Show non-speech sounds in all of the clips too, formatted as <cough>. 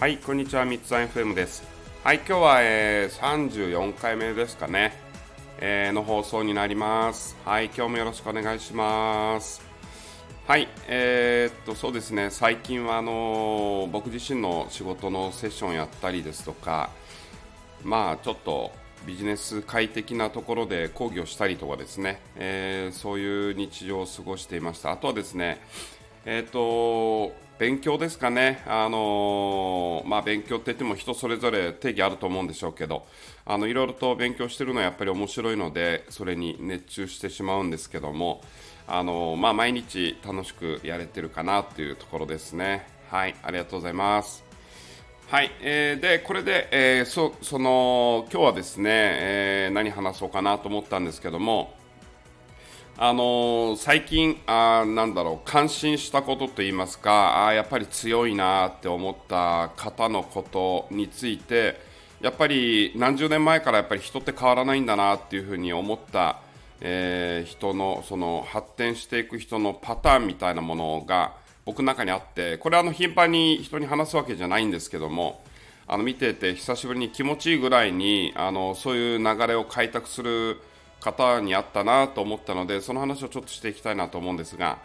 はい、こんにちは、みつさん FM です。はい、今日は、えー、34回目ですかね、えーの放送になります。はい、今日もよろしくお願いします。はい、えーっと、そうですね、最近は、あのー僕自身の仕事のセッションやったりですとか、まあ、ちょっとビジネス界的なところで講義をしたりとかですね、えーそういう日常を過ごしていました。あとはですね、えー、と勉強ですかね、あのーまあ、勉強って言っても人それぞれ定義あると思うんでしょうけど、あのいろいろと勉強してるのはやっぱり面白いので、それに熱中してしまうんですけども、あのーまあ、毎日楽しくやれてるかなっていうところですね。はい、ありがとうございます。はい、えーでこれで、えーそその今日はですね、えー何話そうかなと思ったんですけども、あのー最近あ、なんだろう感心したことといいますか、あやっぱり強いなって思った方のことについて、やっぱり何十年前からやっぱり人って変わらないんだなっていうふうに思った、えー人のその発展していく人のパターンみたいなものが僕の中にあって、これはあの頻繁に人に話すわけじゃないんですけども、あの見てて久しぶりに気持ちいいぐらいにあのそういう流れを開拓する方にあったなと思ったのでその話をちょっとしていきたいなと思うんですが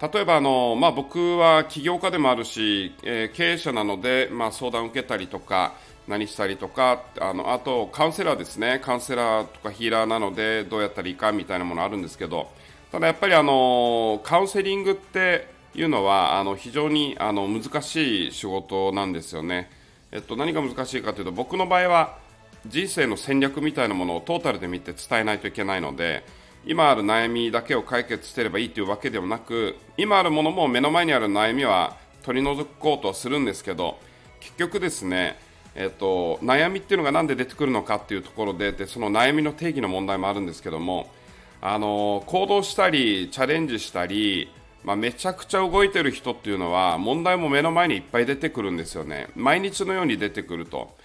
例えばあの、まあ、僕は起業家でもあるし、えー経営者なので、まあ、相談を受けたりとか何したりとかあのあとカウンセラーですねカウンセラーとかヒーラーなのでどうやったらいいかみたいなものあるんですけどただやっぱりあのカウンセリングっていうのはあの非常にあの難しい仕事なんですよね。えっと、何が難しいかというと僕の場合は人生の戦略みたいなものをトータルで見て伝えないといけないので今ある悩みだけを解決してればいいというわけではなく今あるものも目の前にある悩みは取り除こうとはするんですけど結局ですね、えっと、悩みっていうのが何で出てくるのかっていうところででその悩みの定義の問題もあるんですけどもあの行動したりチャレンジしたりまあ、めちゃくちゃ動いてる人っていうのは問題も目の前にいっぱい出てくるんですよね。毎日のように出てくると。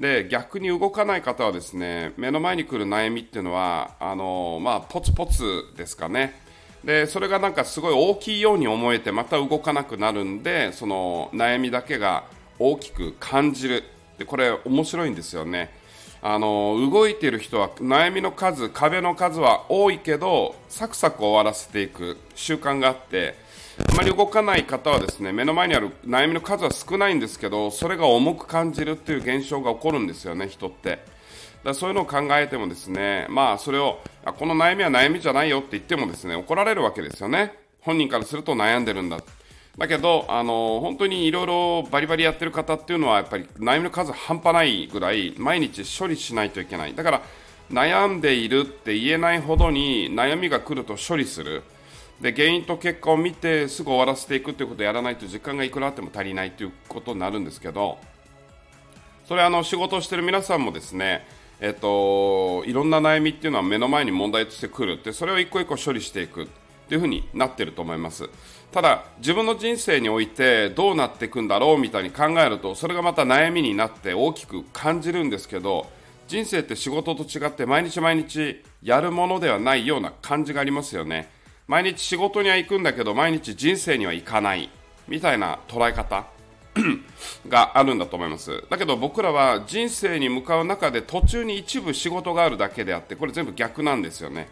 で逆に動かない方はですね目の前に来る悩みっていうのはあの、まあ、ポツポツですかね。でそれがなんかすごい大きいように思えてまた動かなくなるんでその悩みだけが大きく感じる。でこれ面白いんですよね。あの動いている人は悩みの数、壁の数は多いけどサクサク終わらせていく習慣があってあまり動かない方はですね目の前にある悩みの数は少ないんですけどそれが重く感じるっていう現象が起こるんですよね、人って。だそういうのを考えてもですね、まあ、それをあこの悩みは悩みじゃないよって言ってもですね怒られるわけですよね、本人からすると悩んでるんだ。だけど、あの本当にいろいろバリバリやってる方っていうのはやっぱり悩みの数半端ないぐらい毎日処理しないといけない。だから悩んでいるって言えないほどに悩みが来ると処理する。で原因と結果を見てすぐ終わらせていくということをやらないと時間がいくらあっても足りないということになるんですけどそれあの仕事をしている皆さんもですねえっと、いろんな悩みっていうのは目の前に問題としてくる。でそれを一個一個処理していく。というふうになってると思います。ただ自分の人生においてどうなっていくんだろうみたいに考えるとそれがまた悩みになって大きく感じるんですけど人生って仕事と違って毎日毎日やるものではないような感じがありますよね。毎日仕事には行くんだけど毎日人生には行かないみたいな捉え方 <coughs> があるんだと思います。だけど僕らは人生に向かう中で途中に一部仕事があるだけであってこれ全部逆なんですよね。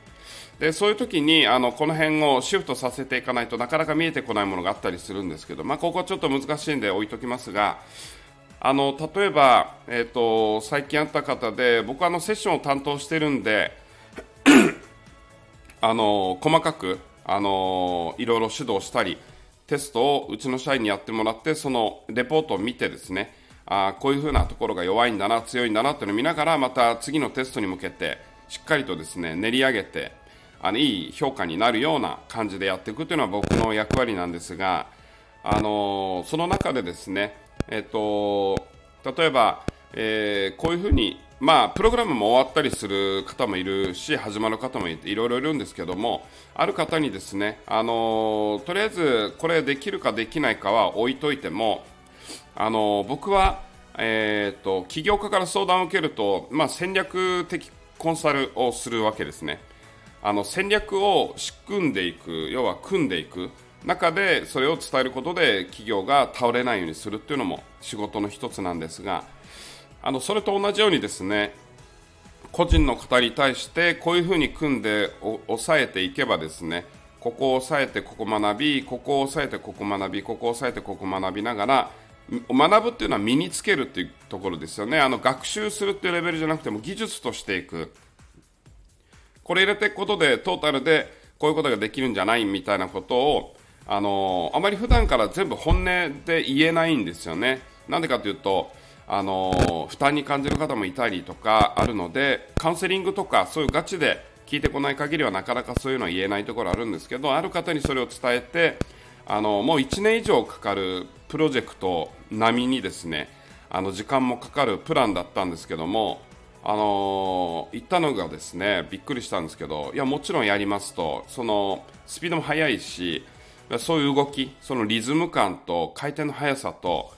でそういう時にあのこの辺をシフトさせていかないとなかなか見えてこないものがあったりするんですけど、まあ、ここはちょっと難しいんで置いときますがあの例えば、えーと、最近あった方で僕はあのセッションを担当してるんで <clears throat> あの細かくあのいろいろ指導したりテストをうちの社員にやってもらってそのレポートを見てですねあこういうふうなところが弱いんだな強いんだなというのを見ながらまた次のテストに向けてしっかりとですね練り上げてあのいい評価になるような感じでやっていくというのは僕の役割なんですが、あのその中でですね、えっと、例えば、えーこういうふうに、まあ、プログラムも終わったりする方もいるし始まる方もいていろいろいるんですけどもある方にですね、あのとりあえずこれできるかできないかは置いといても、あの僕は、えー、と起業家から相談を受けると、まあ、戦略的コンサルをするわけですね。あの戦略を仕組んでいく、要は組んでいく。中でそれを伝えることで企業が倒れないようにするっていうのも仕事の一つなんですがあのそれと同じようにですね個人の方に対してこういうふうに組んで抑えていけばですねここを抑えてここ学びここを抑えてここ学びここを抑えてここ学びながら学ぶっていうのは身につけるっていうところですよね。あの学習するっていうレベルじゃなくても技術としていく。これ入れていくことでトータルでこういうことができるんじゃないみたいなことをあのあまり普段から全部本音で言えないんですよね。なんでかというとあの負担に感じる方もいたりとかあるのでカウンセリングとかそういうガチで聞いてこない限りはなかなかそういうのは言えないところあるんですけどある方にそれを伝えてあのもう1年以上かかるプロジェクト並みにですねあの時間もかかるプランだったんですけどもあの言ったのがですねびっくりしたんですけどいやもちろんやりますとそのスピードも速いしそういう動きそのリズム感と回転の速さと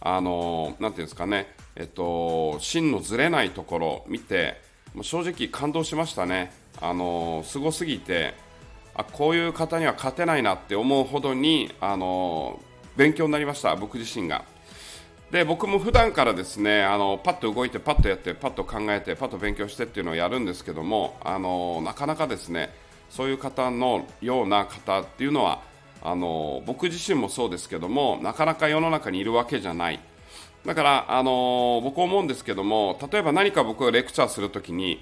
あのなていうんですかね、えっと、芯のずれないところを見て、正直感動しましたね、あのすごすぎてあ、こういう方には勝てないなって思うほどに、あの勉強になりました、僕自身が。で僕も普段からですねあのパッと動いて、パッとやって、パッと考えて、パッと勉強してっていうのをやるんですけども、あのなかなかですねそういう方のような方っていうのはあの僕自身もそうですけどもなかなか世の中にいるわけじゃない。だからあの僕思うんですけども例えば何か僕がレクチャーするときに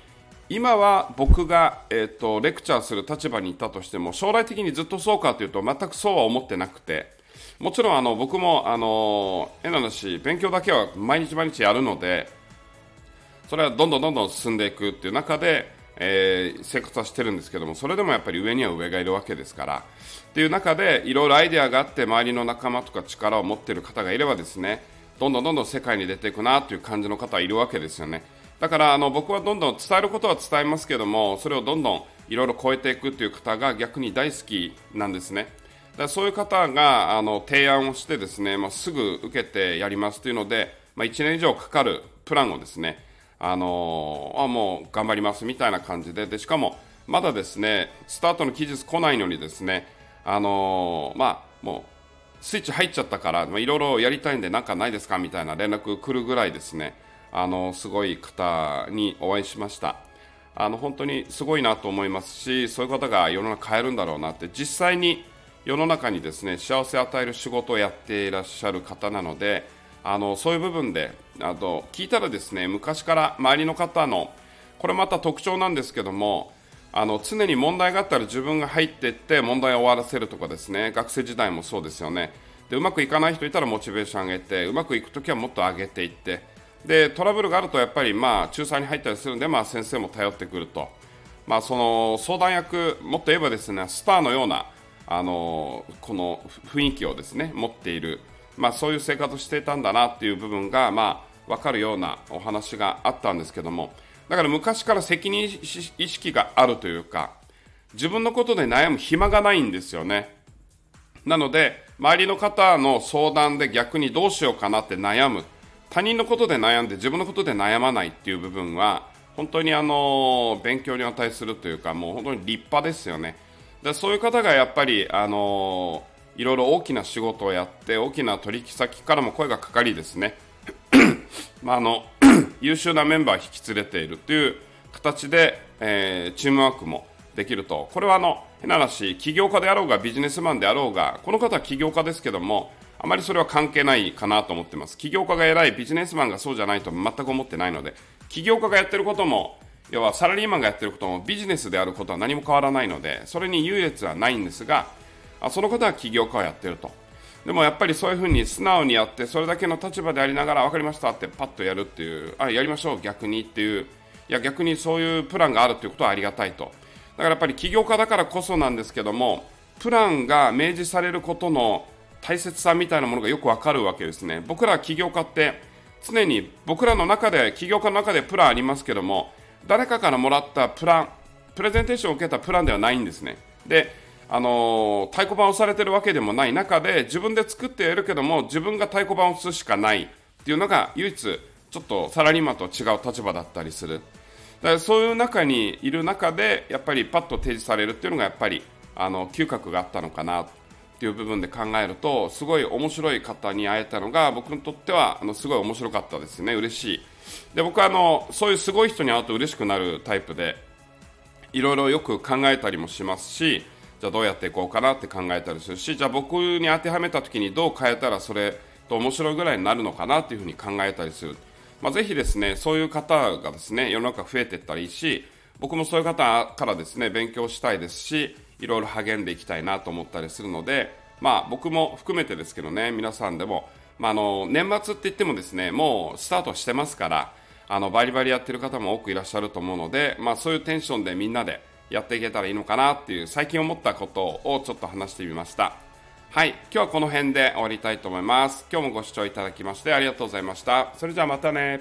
今は僕が、えーと、レクチャーする立場にいたとしても将来的にずっとそうかというと全くそうは思ってなくてもちろんあの僕もあの変な話勉強だけは毎日毎日やるのでそれはどんどんどんどん進んでいくっていう中でえー、生活はしてるんですけどもそれでもやっぱり上には上がいるわけですからっていう中でいろいろアイデアがあって周りの仲間とか力を持っている方がいればですねどんどんどんどん世界に出ていくなという感じの方はいるわけですよね。だからあの僕はどんどん伝えることは伝えますけどもそれをどんどんいろいろ超えていくという方が逆に大好きなんですね。だそういう方があの提案をしてですね、まあ、すぐ受けてやりますというので、まあ、1年以上かかるプランをですねあのあもう頑張りますみたいな感じででしかもまだですねスタートの期日来ないのにですねあのまあもうスイッチ入っちゃったからいろいろやりたいんでなんかないですかみたいな連絡来るぐらいですねあのすごい方にお会いしました。あの本当にすごいなと思いますしそういう方が世の中変えるんだろうなって実際に世の中にですね幸せを与える仕事をやっていらっしゃる方なのであのそういう部分であと聞いたらですね昔から周りの方のこれまた特徴なんですけどもあの常に問題があったら自分が入っていって問題を終わらせるとかですね学生時代もそうですよね。でうまくいかない人いたらモチベーション上げてうまくいくときはもっと上げていってでトラブルがあるとやっぱりまあ仲裁に入ったりするんで、まあ、先生も頼ってくると、まあ、その相談役もっと言えばですねスターのようなあのこの雰囲気をですね持っているまあ、そういう生活をしていたんだなっていう部分が、まあ、分かるようなお話があったんですけども。だから昔から責任意識があるというか自分のことで悩む暇がないんですよね。なので周りの方の相談で逆にどうしようかなって悩む。他人のことで悩んで自分のことで悩まないっていう部分は本当にあの勉強に値するというかもう本当に立派ですよね。でそういう方がやっぱりあのいろいろ大きな仕事をやって大きな取引先からも声がかかりですね。<clears throat> まあ、あの <clears throat> 優秀なメンバーを引き連れているという形で、えー、チームワークもできると。これはあの変な話起業家であろうがビジネスマンであろうがこの方は起業家ですけどもあまりそれは関係ないかなと思ってます。起業家が偉いビジネスマンがそうじゃないと全く思ってないので起業家がやってることも要はサラリーマンがやってることもビジネスであることは何も変わらないのでそれに優劣はないんですがあその方は起業家をやってると。でもやっぱりそういうふうに素直にやってそれだけの立場でありながら分かりましたってパッとやるっていうあやりましょう逆にっていういや逆にそういうプランがあるということはありがたいとだからやっぱり起業家だからこそなんですけどもプランが明示されることの大切さみたいなものがよくわかるわけですね僕ら起業家って常に僕らの中で起業家の中でプランありますけども誰かからもらったプランプレゼンテーションを受けたプランではないんですね。であの太鼓判をされてるわけでもない中で自分で作ってやるけども自分が太鼓判を押すしかない。っていうのが唯一ちょっとサラリーマンと違う立場だったりする。だからそういう中にいる中でやっぱりパッと提示されるっていうのがやっぱりあの嗅覚があったのかなっていう部分で考えるとすごい面白い方に会えたのが僕にとってはあのすごい面白かったですね。嬉しい。で僕はあのそういうすごい人に会うと嬉しくなるタイプでいろいろよく考えたりもしますしじゃあどうやっていこうかなって考えたりするしじゃあ僕に当てはめた時にどう変えたらそれと面白いぐらいになるのかなっていうふうに考えたりする、まあ、ぜひですねそういう方がですね世の中増えていったらいいし僕もそういう方からですね勉強したいですしいろいろ励んでいきたいなと思ったりするので、まあ、僕も含めてですけどね皆さんでも、まあ、あの年末って言ってもですねもうスタートしてますからあのバリバリやってる方も多くいらっしゃると思うので、まあ、そういうテンションでみんなでやっていけたらいいのかなっていう最近思ったことをちょっと話してみました。はい今日はこの辺で終わりたいと思います。今日もご視聴いただきましてありがとうございました。それじゃあまたね。